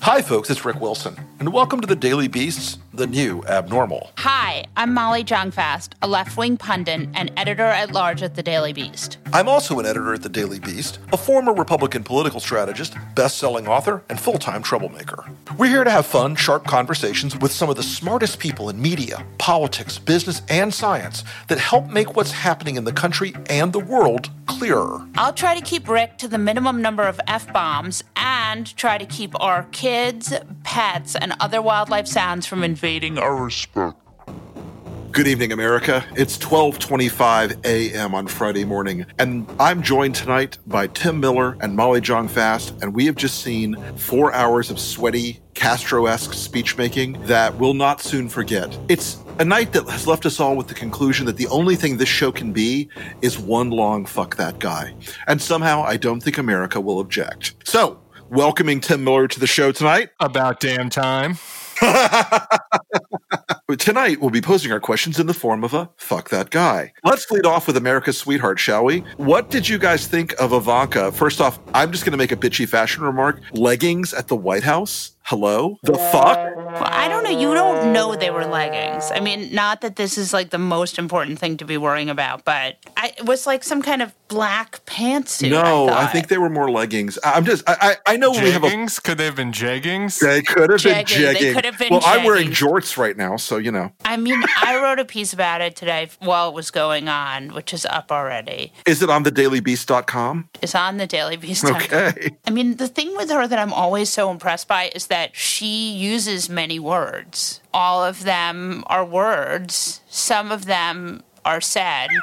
Hi, folks, it's Rick Wilson, and welcome to the Daily Beast's The New Abnormal. Hi, I'm Molly Jong-Fast, a left-wing pundit and editor at large at the Daily Beast. I'm also an editor at the Daily Beast, a former Republican political strategist, best-selling author, and full-time troublemaker. We're here to have fun, sharp conversations with some of the smartest people in media, politics, business, and science that help make what's happening in the country and the world clearer. I'll try to keep Rick to the minimum number of F-bombs and try to keep our kids, pets, and other wildlife sounds from invading our respect. Good evening, America. It's 12:25 a.m. on Friday morning, and I'm joined tonight by Tim Miller and Molly Jong-Fast, and we have just seen four hours of sweaty Castro-esque speechmaking that we'll not soon forget. It's a night that has left us all with the conclusion that the only thing this show can be is one long fuck that guy. And somehow I don't think America will object. So, welcoming Tim Miller to the show tonight. About damn time. Tonight, we'll be posing our questions in the form of a fuck that guy. Let's lead off with America's sweetheart, shall we? What did you guys think of Ivanka? First off, I'm just going to make a bitchy fashion remark. Leggings at the White House? Hello? The fuck? Well, I don't know. You don't know they were leggings. I mean, not that this is like the most important thing to be worrying about, but I, it was like some kind of black pantsuit. No, I, I, think they were more leggings. I- I'm just, I, I I know we have a. Could they have been jeggings? They could have been Jegging. They could have been well, I'm wearing jegging. jorts right now, so you know. I mean, I wrote a piece about it today while it was going on, which is up already. Is it on thedailybeast.com? It's on the Daily Beast. Okay. I mean, the thing with her that I'm always so impressed by is that she uses many words. All of them are words, some of them are said.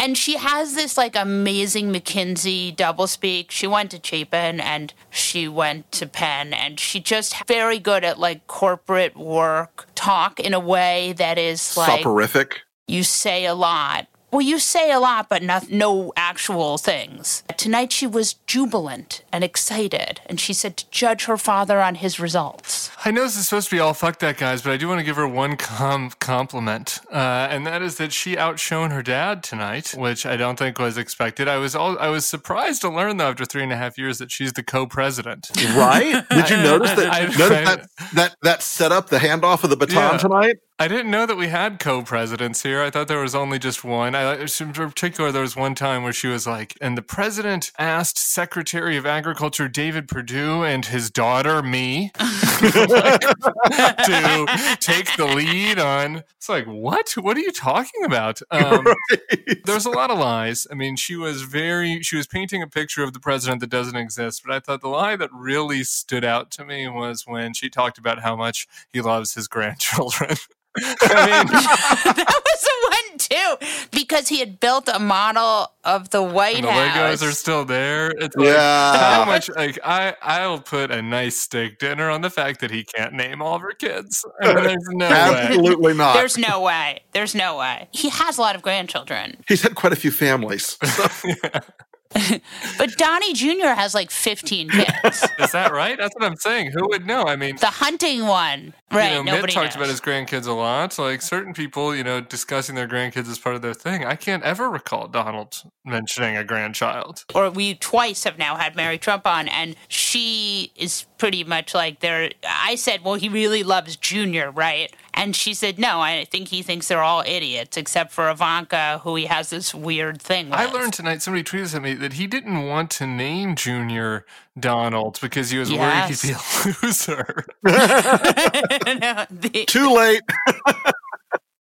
and she has this like amazing McKinsey doublespeak. She went to Chapin and she went to Penn, and she just very good at like corporate work talk in a way that is like Soporific. you say a lot. Well, you say a lot, but not, no actual things. Tonight she was jubilant and excited, and she said to judge her father on his results. I know this is supposed to be all fuck that guys, but I do want to give her one com- compliment, uh, and that is that she outshone her dad tonight, which I don't think was expected. I was all, I was surprised to learn though after three and a half years that she's the co-president. Right? Did you notice that? I- notice I- that, that that set up the handoff of the baton Yeah. tonight? I didn't know that we had co-presidents here. I thought there was only just one. I, in particular, there was one time where she was like, and the president asked Secretary of Agriculture David Perdue and his daughter, me, to take the lead on. It's like, what? What are you talking about? Um, there's a lot of lies. I mean, she was very, she was painting a picture of the president that doesn't exist. But I thought the lie that really stood out to me was when she talked about how much he loves his grandchildren. I mean, that was the one too, because he had built a model of the White and the House. Legos are still there. It's like, Yeah. how much, like, I, I'll put a nice steak dinner on the fact that he can't name all of her kids. I mean, there's no way. Absolutely not. There's no way. There's no way. He has a lot of grandchildren. He's had quite a few families. So- But Donnie Jr. has like 15 kids. Is that right? That's what I'm saying. Who would know? I mean, the hunting one. Right. you know, Mitt nobody talks knows. about his grandkids a lot. Like certain people, you know, discussing their grandkids as part of their thing. I can't ever recall Donald mentioning a grandchild. or we twice have now had Mary Trump on, and she is pretty much like there. I said, well, he really loves Junior, right? And she said, no, I think he thinks they're all idiots except for Ivanka, who he has this weird thing with. I learned tonight. Somebody tweeted at me that he didn't want to name Junior Donald because he was worried he'd be a loser. No, the, Too late.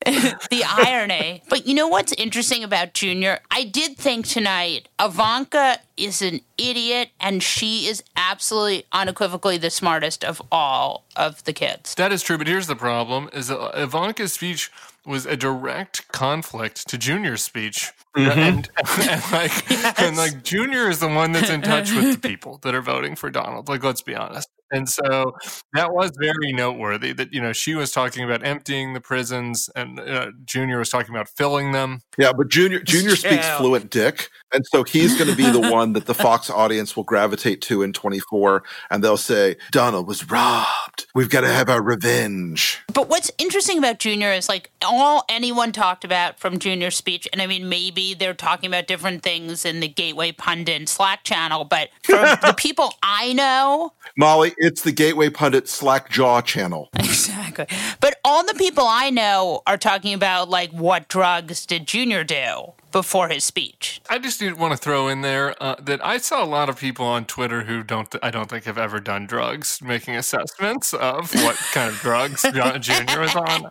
the irony. But you know what's interesting about Junior? I did think tonight Ivanka is an idiot and she is absolutely unequivocally the smartest of all of the kids. That is true, but here's the problem: is that Ivanka's speech was a direct conflict to Junior's speech, and, and like and like Junior is the one that's in touch with the people that are voting for Donald. Like, let's be honest. And so that was very noteworthy that you know she was talking about emptying the prisons, and uh, Junior was talking about filling them. Yeah, but Junior Junior speaks true. fluent dick, and so he's going to be the one that the Fox audience will gravitate to in 24, and they'll say Donald was robbed. We've got to have our revenge. But what's interesting about Junior is like all anyone talked about from Junior's speech, and I mean, maybe they're talking about different things in the Gateway Pundit Slack channel. But for the people I know, Molly, it's the Gateway Pundit Slack Jaw channel. Exactly. But all the people I know are talking about like what drugs did Junior do before his speech. I just want to throw in there uh, that I saw a lot of people on Twitter who don't, th- I don't think have ever done drugs, making assessments of what kind of drugs John Junior was on.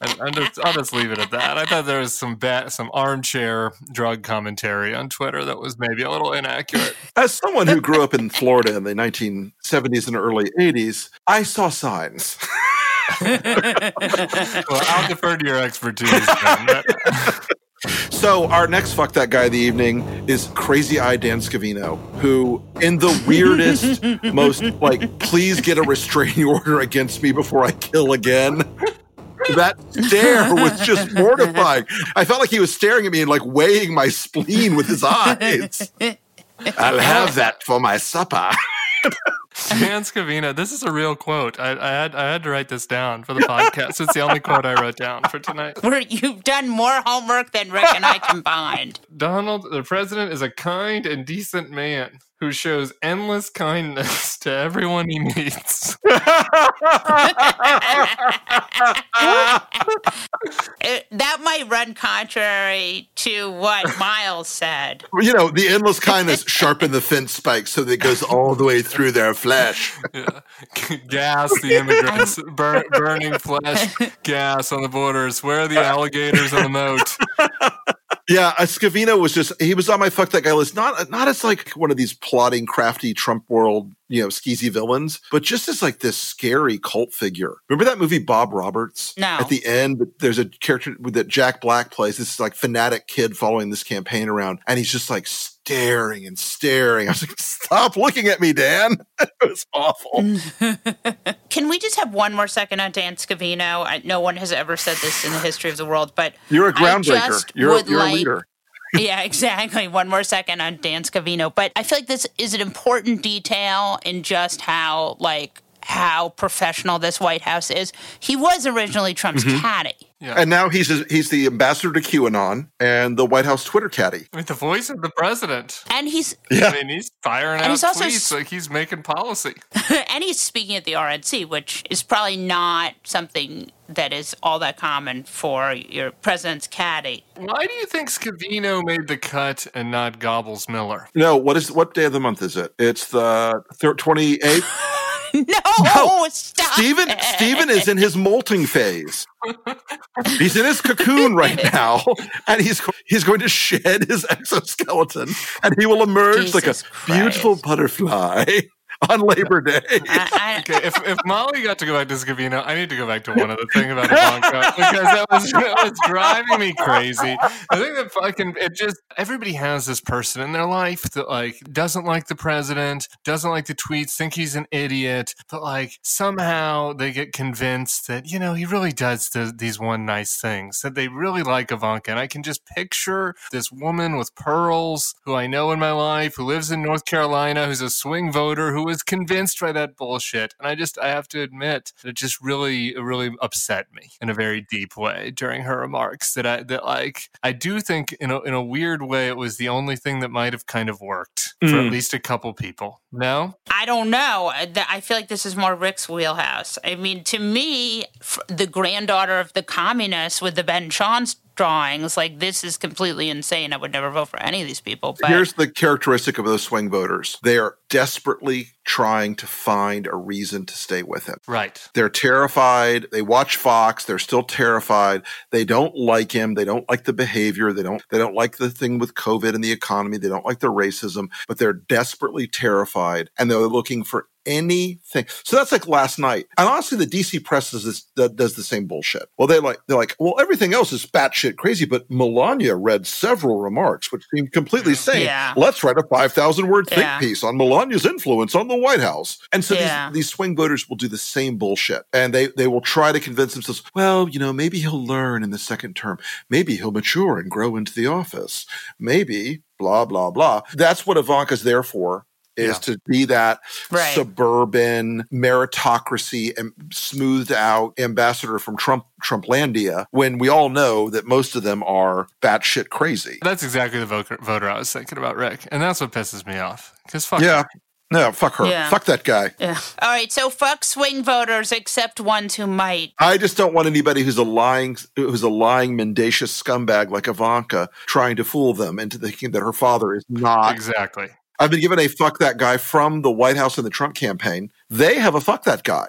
And, and just, I'll just leave it at that. I thought there was some ba- some armchair drug commentary on Twitter that was maybe a little inaccurate. As someone who grew up in Florida in the 1970s and early 80s, I saw signs. well, I'll defer to your expertise. So our next fuck that guy of the evening is Crazy Eye Dan Scavino, who in the weirdest, most like, please get a restraining order against me before I kill again. That stare was just mortifying. I felt like he was staring at me and like weighing my spleen with his eyes. I'll have that for my supper. Dan Scavino, this is a real quote. I, I, had I had to write this down for the podcast. It's the only quote I wrote down for tonight. Where you've done more homework than Rick and I combined. Donald, the president, is a kind and decent man who shows endless kindness to everyone he meets. it, that might run contrary to what Miles said. You know, the endless kindness sharpen the fence spikes so that it goes all the way through their flesh. Yeah. Gas the immigrants, Bur- burning flesh, gas on the borders. Where are the alligators on the moat? Yeah, uh, Scavino was just he was on my fuck that guy list. Not not as like one of these plotting, crafty Trump world, you know, skeezy villains, but just as like this scary cult figure. Remember that movie Bob Roberts? No. At the end, there's a character that Jack Black plays. This like fanatic kid following this campaign around, and he's just like staring and staring. I was like, stop looking at me, Dan. it was awful. Can we just have one more second on Dan Scavino? I, no one has ever said this in the history of the world, but you're a groundbreaker. You're, a, you're like, a leader. yeah, exactly. One more second on Dan Scavino. But I feel like this is an important detail in just how like how professional this White House is. He was originally Trump's mm-hmm. caddy. Yeah. And now he's he's the ambassador to QAnon and the White House Twitter caddy. I mean, the voice of the president. And he's yeah. I mean he's firing and out he's also, tweets like he's making policy. and he's speaking at the RNC, which is probably not something that is all that common for your president's caddy. Why do you think Scavino made the cut and not Goebbels Miller? No, what is what day of the month is it? It's the twenty eighth. no, no, stop. Stephen it. Stephen is in his molting phase. he's in his cocoon right now, and he's he's going to shed his exoskeleton, and he will emerge Jesus like a Christ. beautiful butterfly on Labor Day. I, I, okay, if, if Molly got to go back to Scavino, I need to go back to one other thing about Ivanka because that was, that was driving me crazy. I think that fucking it just everybody has this person in their life that like doesn't like the president, doesn't like the tweets, think he's an idiot, but like somehow they get convinced that you know he really does the, these one nice things that they really like Ivanka, and I can just picture this woman with pearls who I know in my life who lives in North Carolina, who's a swing voter who was convinced by that bullshit. And I just, I have to admit, it just really, really upset me in a very deep way during her remarks. That I, that like, I do think in a, in a weird way, it was the only thing that might have kind of worked mm. for at mm. least a couple people. No? I don't know. I feel like this is more Rick's wheelhouse. I mean, to me, the granddaughter of the communists with the Ben Shahns drawings. Like this is completely insane. I would never vote for any of these people. But here's the characteristic of those swing voters: they are desperately trying to find a reason to stay with him. Right. They're terrified. They watch Fox. They're still terrified. They don't like him. They don't like the behavior. They don't. They don't like the thing with COVID and the economy. They don't like the racism. But they're desperately terrified, and they're looking for anything. So that's like last night. And honestly, the DC press does this does the same bullshit. Well, they like they're like, well, everything else is batshit crazy, but Melania read several remarks which seemed completely mm, sane. Yeah. Let's write a five thousand word think piece on Melania's influence on the White House. And so yeah. these, these swing voters will do the same bullshit, and they they will try to convince themselves, well, you know, maybe he'll learn in the second term, maybe he'll mature and grow into the office, maybe blah blah blah. That's what Ivanka's there for is Yeah. to be that Right. suburban meritocracy and smoothed out ambassador from Trump Trumplandia when we all know that most of them are batshit crazy. That's exactly the voter, voter I was thinking about, Rick, and that's what pisses me off. Because fuck, Yeah. No, fuck her. Yeah. Fuck that guy. Yeah. All right, so fuck swing voters except ones who might. I just don't want anybody who's a lying, who's a lying, mendacious scumbag like Ivanka trying to fool them into thinking that her father is not. exactly. I've been given a fuck that guy from the White House and the Trump campaign. They have a fuck that guy.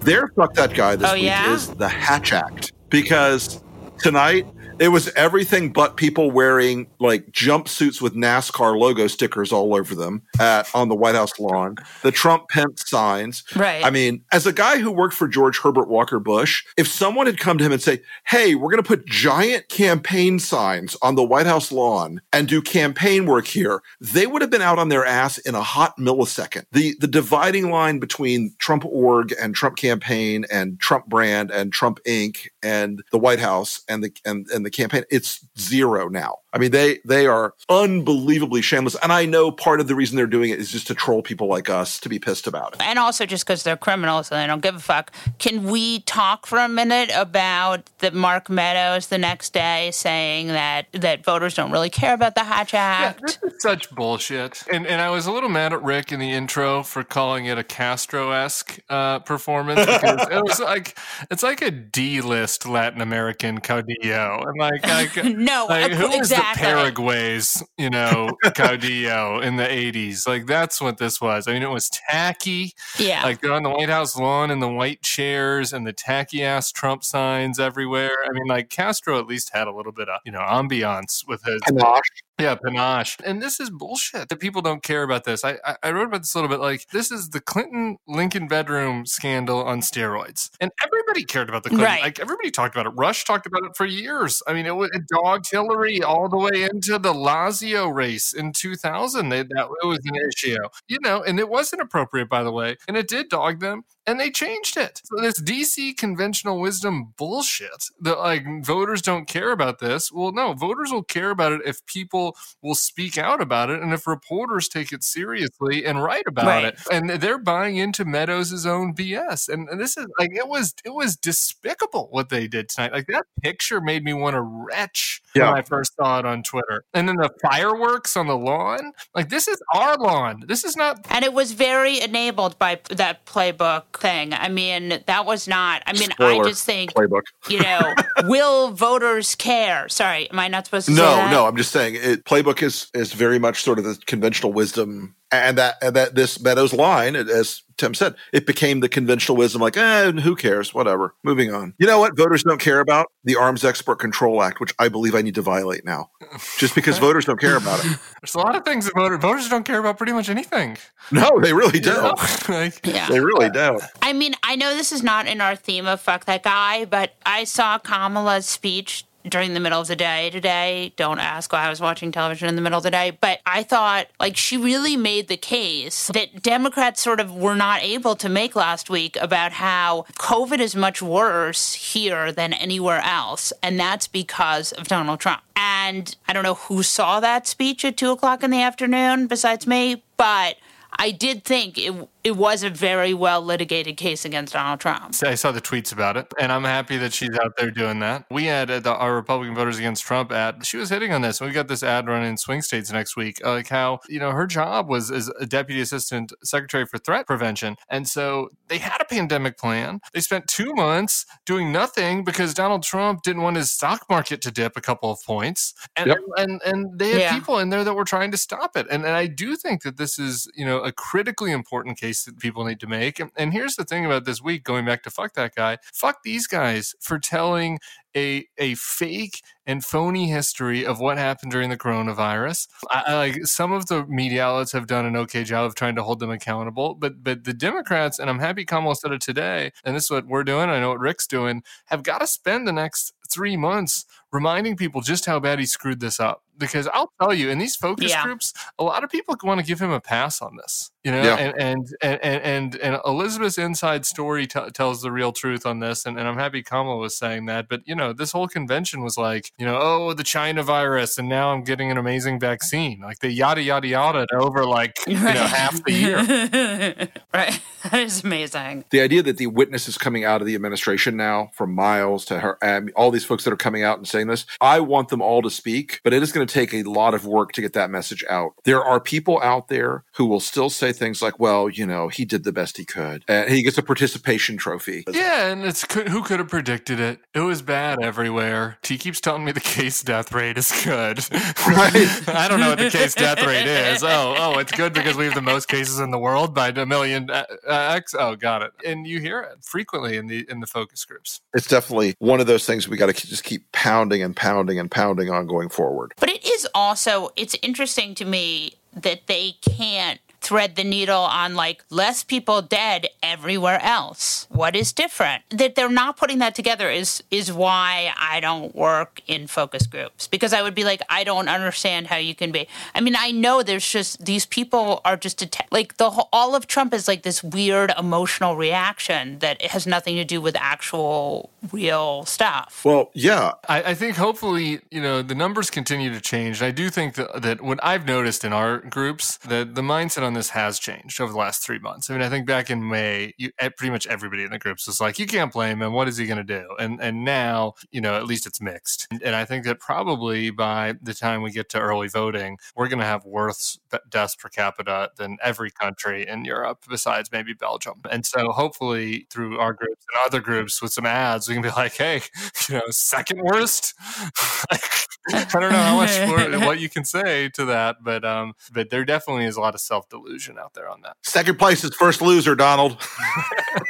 Their fuck that guy this Oh, week yeah? is the Hatch Act because tonight it was everything but people wearing like jumpsuits with NASCAR logo stickers all over them at on the White House lawn. The Trump Pence signs. Right. I mean, as a guy who worked for George Herbert Walker Bush, if someone had come to him and say, "Hey, we're going to put giant campaign signs on the White House lawn and do campaign work here," they would have been out on their ass in a hot millisecond. The the dividing line between Trump org and Trump campaign and Trump brand and Trump Inc. and the White House and the and, and the campaign, it's zero now. I mean, they they are unbelievably shameless, and I know part of the reason they're doing it is just to troll people like us to be pissed about it. and also just because they're criminals and they don't give a fuck. Can we talk for a minute about the Mark Meadows the next day saying that that voters don't really care about the Hatch Yeah, Act? this is such bullshit. And and I was a little mad at Rick in the intro for calling it a Castro esque uh, performance because it was like it's like a D list Latin American caudillo. And like, like no, uh, like, who was the. Paraguay's, you know, caudillo in the 80s? Like, that's what this was. I mean, it was tacky. yeah. Like, they're on the White House lawn in the white chairs and the tacky ass Trump signs everywhere. I mean, like, Castro at least had a little bit of, you know, ambiance with his Panache. Yeah, panache. And this is bullshit that people don't care about this. I, I, I wrote about this a little bit. Like, this is the Clinton Lincoln bedroom scandal on steroids. And everybody cared about the Clinton. Right. Like, everybody talked about it. Rush talked about it for years. I mean, it, was, dogged Hillary all the way into the Lazio race in 2000. They, that it was an issue, you know, and it wasn't appropriate, by the way. And it did dog them. And they changed it. So this DC conventional wisdom bullshit that like voters don't care about this. Well, no, voters will care about it if people will speak out about it and if reporters take it seriously and write about Right. it. And they're buying into Meadows' own BS. And, and this is like it was it was despicable what they did tonight. Like that picture made me want to retch Yeah. when I first saw it on Twitter. And then the fireworks on the lawn. Like this is our lawn. This is not and it was very enabled by that playbook thing. I mean, that was not. I mean, I just think playbook. you know, will voters care? Sorry, am I not supposed to say No, that? no, I'm just saying it playbook is is very much sort of the conventional wisdom and that and that this Meadows line, as Tim said, it became the conventional wisdom like, eh, who cares? Whatever. Moving on. You know what voters don't care about? The Arms Export Control Act, which I believe I need to violate now. Just because voters don't care about it. There's a lot of things that voter, voters don't care about pretty much anything. No, they really You know? don't. like, Yeah. They really don't. I mean, I know this is not in our theme of fuck that guy, but I saw Kamala's speech during the middle of the day today. Don't ask why I was watching television in the middle of the day, but I thought like she really made the case that Democrats sort of were not able to make last week about how COVID is much worse here than anywhere else, and that's because of Donald Trump. And I don't know who saw that speech at two o'clock in the afternoon besides me, but I did think it it was a very well litigated case against Donald Trump. I saw the tweets about it, and I'm happy that she's out there doing that. We had uh, the, our Republican Voters Against Trump ad. She was hitting on this. We got this ad running in swing states next week. uh, Like how you know her job was as a deputy assistant secretary for threat prevention, and so they had a pandemic plan. They spent two months doing nothing because Donald Trump didn't want his stock market to dip a couple of points, and Yep. and and they had Yeah. people in there that were trying to stop it. And, and I do think that this is you know a critically important case that people need to make. And, and here's the thing about this week, going back to fuck that guy, fuck these guys for telling a a fake and phony history of what happened during the coronavirus. I, I like some of the media outlets have done an okay job of trying to hold them accountable, but but the Democrats, and I'm happy Kamala said it today, and this is what we're doing. I know what Rick's doing. Have got to spend the next three months reminding people just how bad he screwed this up because I'll tell you, in these focus Yeah. groups, a lot of people want to give him a pass on this. You know, Yeah. and, and, and and and and Elizabeth's inside story t- tells the real truth on this, and, and I'm happy Kamala was saying that. But you know, this whole convention was like, you know, oh, the China virus, and now I'm getting an amazing vaccine. Like the yada yada yada over like you know half the year. right. That is amazing. the idea that the witnesses coming out of the administration now, from Miles to her, um, all these folks that are coming out and saying this, I want them all to speak, but it is going to take a lot of work to get that message out. There are people out there who will still say things like, "Well, you know, he did the best he could, and he gets a participation trophy." Yeah, and it's could, who could have predicted it? It was bad everywhere. He keeps telling me the case death rate is good. Right. I don't know what the case death rate is. Oh, oh, it's good because we have the most cases in the world by a million uh, uh, X. Oh, got it. And you hear it frequently in the in the focus groups. It's definitely one of those things we got to just keep pounding and pounding and pounding on going forward. But it is also it's interesting to me that they can't thread the needle on like less people dead everywhere else. What is different? That they're not putting that together is is why I don't work in focus groups because I would be like I don't understand how you can be. I mean, I know there's just these people are just atta- like the whole, all of Trump is like this weird emotional reaction that has nothing to do with actual real stuff. Well, yeah, I, I think hopefully, you know, the numbers continue to change. I do think that, that what I've noticed in our groups, that the mindset on this has changed over the last three months. I mean, I think back in May, you, pretty much everybody in the groups was like, you can't blame him. What is he going to do? And and now, you know, at least it's mixed. And, and I think that probably by the time we get to early voting, we're going to have worse deaths per capita than every country in Europe besides maybe Belgium. And so hopefully through our groups and other groups with some ads, we can be like, hey, you know, second worst. I don't know how much more, what you can say to that, but um, but there definitely is a lot of self delusion out there on that. second place is first loser, Donald.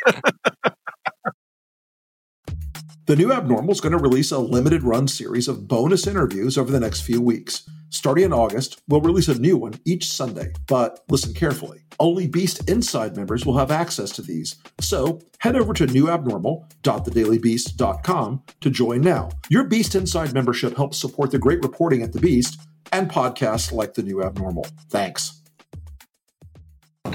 The new Abnormal is going to release a limited run series of bonus interviews over the next few weeks. Starting in August, we'll release a new one each Sunday. But listen carefully. Only Beast Inside members will have access to these. So head over to newabnormal.thedailybeast.com to join now. Your Beast Inside membership helps support the great reporting at The Beast and podcasts like The New Abnormal. Thanks.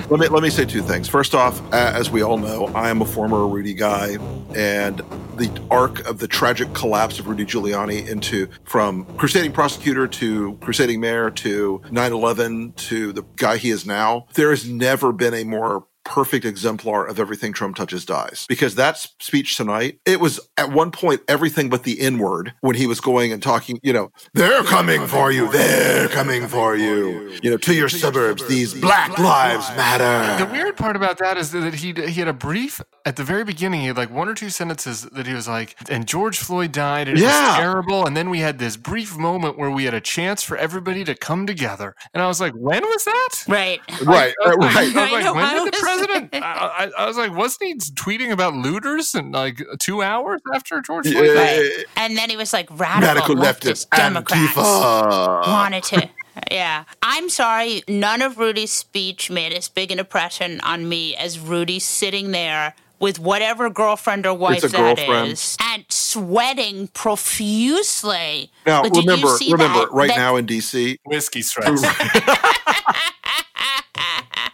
Let me let me say two things. First off, uh, as we all know, I am a former Rudy guy, and the arc of the tragic collapse of Rudy Giuliani into from crusading prosecutor to crusading mayor to 9/11 to the guy he is now. There has never been a more perfect exemplar of everything Trump touches dies. Because that speech tonight, it was at one point everything but the N word when he was going and talking, you know, they're coming for you, they're coming for you, you know, to your suburbs, these black lives matter. The weird part about that is that he he had a brief at the very beginning. He had like one or two sentences that he was like, "And George Floyd died, and it Yeah. was terrible." And then we had this brief moment where we had a chance for everybody to come together, and I was like, "When was that?" Right. Right, I was right, like, right. I was I like, know, when did the was- president? I, I, I was like, wasn't he tweeting about looters in like two hours after George Floyd? died? Right. And then he was like radical, Radical leftist leftist Democrats Antifa. wanted to. Yeah. I'm sorry. None of Rudy's speech made as big an impression on me as Rudy sitting there with whatever girlfriend or wife a that girlfriend. is and sweating profusely. Now But did you remember, see remember, that? right That- now in DC, Whiskey strikes.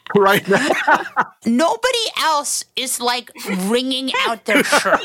right now, Nobody else is like wringing out their shirt.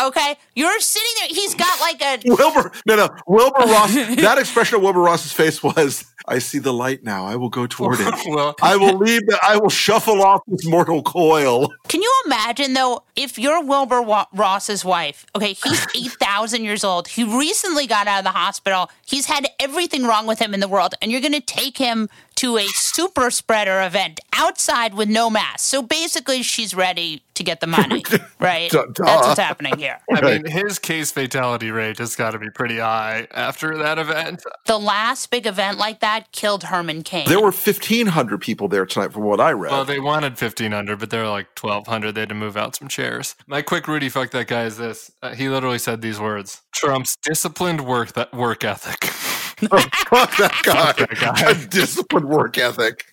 Okay, you're sitting there. He's got like a Wilbur, no, no, Wilbur Ross. that expression of Wilbur Ross's face was, "I see the light now. I will go toward it. well, I will leave. The, I will shuffle off this mortal coil." Can you imagine though, if you're Wilbur Wa- Ross's wife? Okay, he's eight thousand years old. He recently got out of the hospital. He's had everything wrong with him in the world, and you're going to take him to a super spreader event outside with no mask. So basically, she's ready to get the money, right? Duh, duh. That's what's happening here. I mean, his case fatality rate has got to be pretty high after that event. The last big event like that killed Herman Cain. There were fifteen hundred people there tonight, from what I read. Well, they wanted 1,500, but they were like 1,200. They had to move out some chairs. My quick Rudy fuck that guy is this. Uh, he literally said these words Trump's disciplined work, that work ethic. Fuck that guy. that guy. A disciplined work ethic.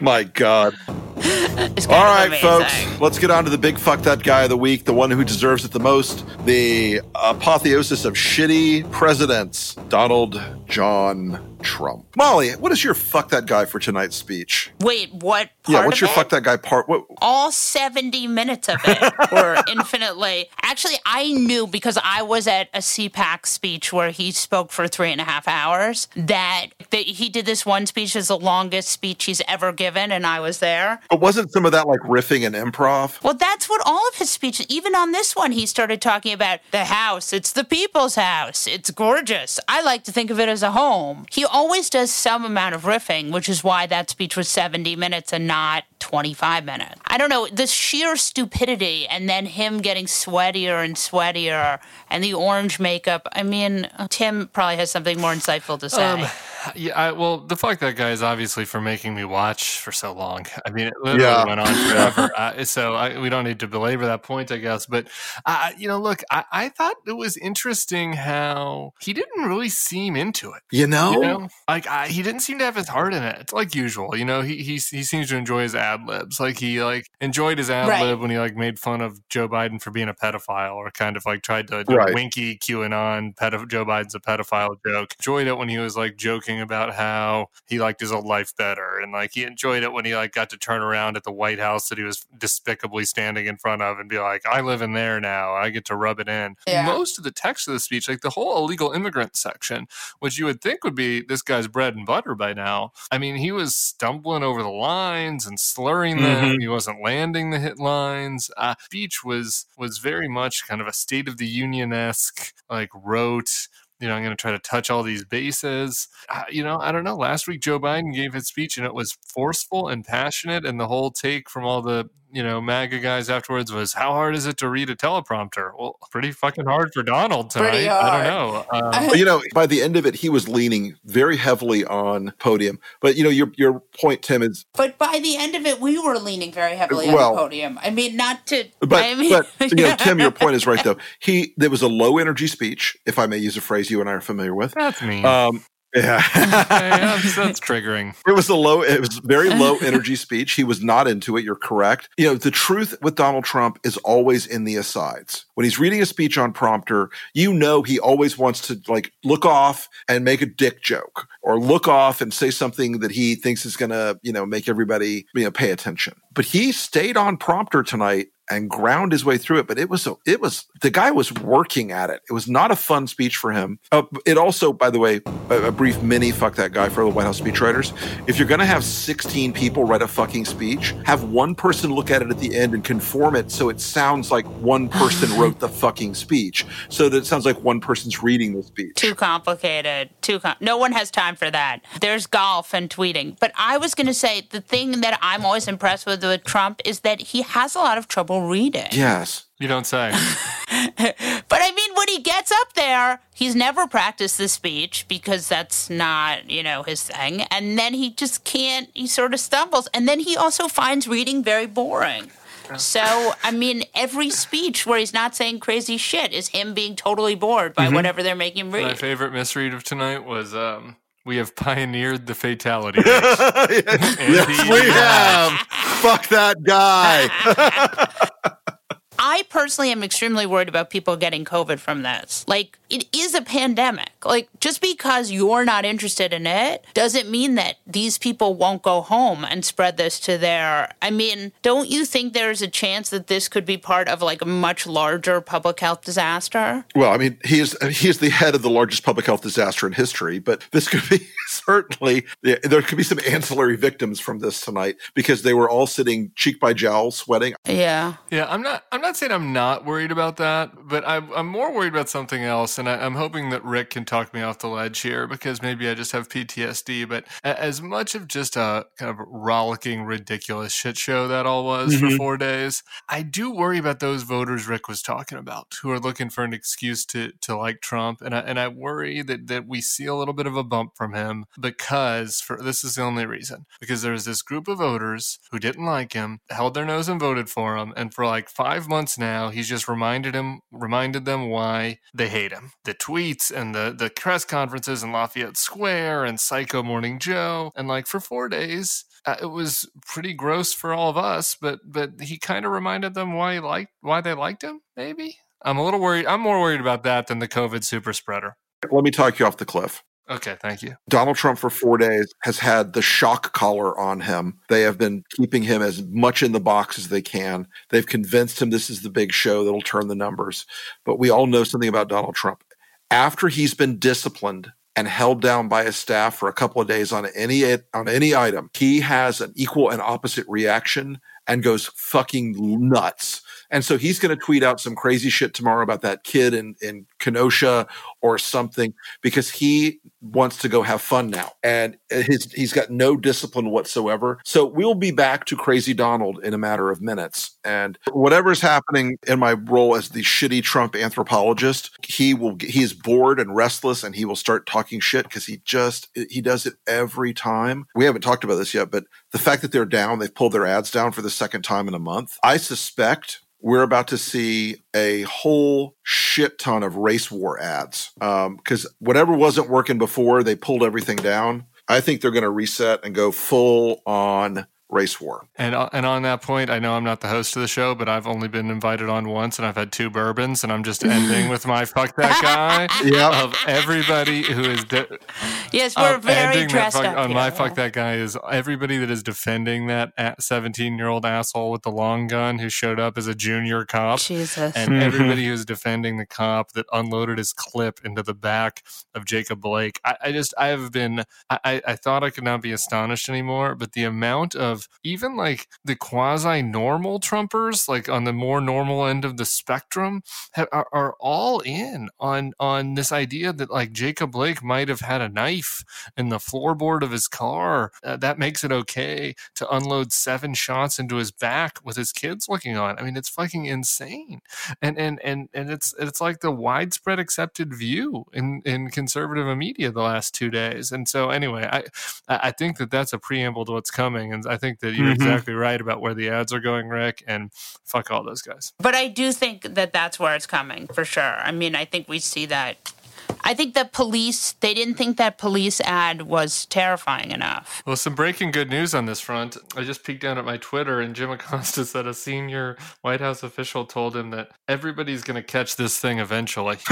My God. All right, All kind right, of folks, let's get on to the big fuck that guy of the week, the one who deserves it the most, the apotheosis of shitty presidents, Donald John Trump. Molly, what is your fuck that guy for tonight's speech? Wait, what part yeah, what's of your it? fuck that guy part? What? all 70 minutes of it were infinitely. Actually, I knew because I was at a CPAC speech where he spoke for three and a half hours that, that he did this one speech as the longest speech he's ever given, and I was there. But wasn't some of that like riffing and improv? Well, that's what all of his speeches, even on this one, he started talking about the house. It's the people's house. It's gorgeous. I like to think of it as a home. He always does some amount of riffing, which is why that speech was 70 minutes and not 25 minutes. I don't know, the sheer stupidity and then him getting sweatier and sweatier and the orange makeup. I mean, Tim probably has something more insightful to say. Um, yeah, I, well, the fuck that guy is obviously for making me watch for so long. I mean, it literally Yeah. went on forever. uh, so I, we don't need to belabor that point, I guess. But uh, you know, look, I, I thought it was interesting how he didn't really seem into it. You know? You know, like I, he didn't seem to have his heart in it. It's like usual, you know. He he he seems to enjoy his ad libs. Like he like enjoyed his ad Right. lib when he like made fun of Joe Biden for being a pedophile, or kind of like tried to do Right. a winky QAnon pedo- Joe Biden's a pedophile joke. Enjoyed it when he was like joking about how he liked his old life better, and like he enjoyed it when he like got to turn around at the White House that he was despicably standing in front of and be like, "I live in there now. I get to rub it in." Yeah. Most of the text of the speech, like the whole illegal immigrant section, which you would think would be this guy's bread and butter by now. I mean, he was stumbling over the lines and slurring them. He wasn't landing the hit lines. Uh, speech was was very much kind of a State of the Union esque, like rote. You know, I'm going to try to touch all these bases. Uh, you know, I don't know. Last week, Joe Biden gave his speech and it was forceful and passionate. And the whole take from all the, you know, MAGA guys afterwards was, how hard is it to read a teleprompter? Well, pretty fucking hard for Donald tonight. I don't know. Um, you know, by the end of it, he was leaning very heavily on podium. But you know, your your point, Tim, is But by the end of it, we were leaning very heavily Well- on the podium. I mean, not to. But I mean, but you know, Tim, your point is right though. He there was a low energy speech, if I may use a phrase you and I are familiar with. that's me. Um, yeah. That's, that's triggering. It was a low, it was very low energy speech. He was not into it. You're correct. You know, the truth with Donald Trump is always in the asides. When he's reading a speech on prompter, you know he always wants to like look off and make a dick joke or look off and say something that he thinks is going to, you know, make everybody, you know, pay attention. But he stayed on prompter tonight and ground his way through it. But it was, so it was, the guy was working at it. It was not a fun speech for him. Uh, it also, by the way, a, a brief mini fuck that guy for the White House speechwriters. If you're going to have 16 people write a fucking speech, have one person look at it at the end and conform it so it sounds like one person wrote the fucking speech. So that it sounds like one person's reading the speech. too complicated. Too com- no one has time for that. There's golf and tweeting. But I was going to say the thing that I'm always impressed with with Trump is that he has a lot of trouble reading. Yes. You don't say. But I mean, when he gets up there, he's never practiced the speech because that's not, you know, his thing. And then he just can't, he sort of stumbles. And then he also finds reading very boring. So, I mean, every speech where he's not saying crazy shit is him being totally bored by whatever they're making him My favorite misread of tonight was um, we have pioneered the fatality rate. yes, we have. Fuck that guy. I personally am extremely worried about people getting COVID from this. Like, it is a pandemic. Like, just because you're not interested in it doesn't mean that these people won't go home and spread this to their. I mean, don't you think there's a chance that this could be part of like a much larger public health disaster? Well, I mean, he is he is the head of the largest public health disaster in history, but this could be certainly yeah, there could be some ancillary victims from this tonight because they were all sitting cheek by jowl, sweating. Yeah. Yeah, I'm not. I'm not saying I'm not worried about that, but I'm, I'm more worried about something else, and I, I'm hoping that Rick can talk me off the ledge here because maybe I just have PTSD. But as much of just a kind of rollicking, ridiculous shit show that all was for Mhm. four days, I do worry about those voters Rick was talking about who are looking for an excuse to to like Trump, and I, and I worry that that we see a little bit of a bump from him because for this is the only reason because there's this group of voters who didn't like him, held their nose and voted for him, and for like five months now, he's just reminded him reminded them why they hate him. The tweets and the the press conferences in Lafayette Square and Psycho Morning Joe, and like for four days, uh, it was pretty gross for all of us. But but he kind of reminded them why he liked why they liked him. Maybe I'm a little worried. I'm more worried about that than the COVID super spreader. Let me talk you off the cliff. Okay, thank you. Donald Trump for four days has had the shock collar on him. They have been keeping him as much in the box as they can. They've convinced him this is the big show that'll turn the numbers. But we all know something about Donald Trump. After he's been disciplined and held down by his staff for a couple of days on any on any item, he has an equal and opposite reaction and goes fucking nuts. And so he's going to tweet out some crazy shit tomorrow about that kid in, in Kenosha or something because he wants to go have fun now. And his, he's got no discipline whatsoever. So we'll be back to crazy Donald in a matter of minutes. And whatever's happening in my role as the shitty Trump anthropologist, he will, he's bored and restless and he will start talking shit because he just, he does it every time. We haven't talked about this yet, but the fact that they're down, they've pulled their ads down for the second time in a month. I suspect we're about to see a whole shit ton of race war ads because um, whatever wasn't working before, they pulled everything down. I think they're going to reset and go full on race war. And uh, and on that point, I know I'm not the host of the show, but I've only been invited on once, and I've had two bourbons, and I'm just ending with my fuck that guy. yeah, of everybody who is. De- yes, we're very dressed fuck, up. On here, my yeah. fuck that guy is everybody that is defending that 17 year old asshole with the long gun who showed up as a junior cop. Jesus. And everybody who's defending the cop that unloaded his clip into the back of Jacob Blake. I, I just I have been I, I thought I could not be astonished anymore, but the amount of even like the quasi normal Trumpers, like on the more normal end of the spectrum, have, are, are, all in on on this idea that like Jacob Blake might have had a knife in the floorboard of his car. Uh, that makes it okay to unload seven shots into his back with his kids looking on. I mean, it's fucking insane, and and and and it's it's like the widespread accepted view in in conservative media the last two days. And so anyway, I I think that that's a preamble to what's coming, and I think that you're mm-hmm. exactly right about where the ads are going, Rick, and fuck all those guys. But I do think that that's where it's coming for sure. I mean, I think we see that. I think that police, they didn't think that police ad was terrifying enough. Well, some breaking good news on this front. I just peeked down at my Twitter, and Jim Acosta said a senior White House official told him that everybody's going to catch this thing eventually.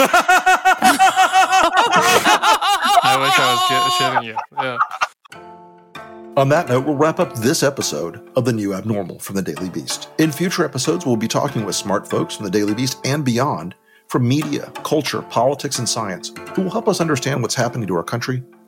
I wish I was shitting you. Yeah. On that note, we'll wrap up this episode of The New Abnormal from the Daily Beast. In future episodes, we'll be talking with smart folks from the Daily Beast and beyond from media, culture, politics, and science who will help us understand what's happening to our country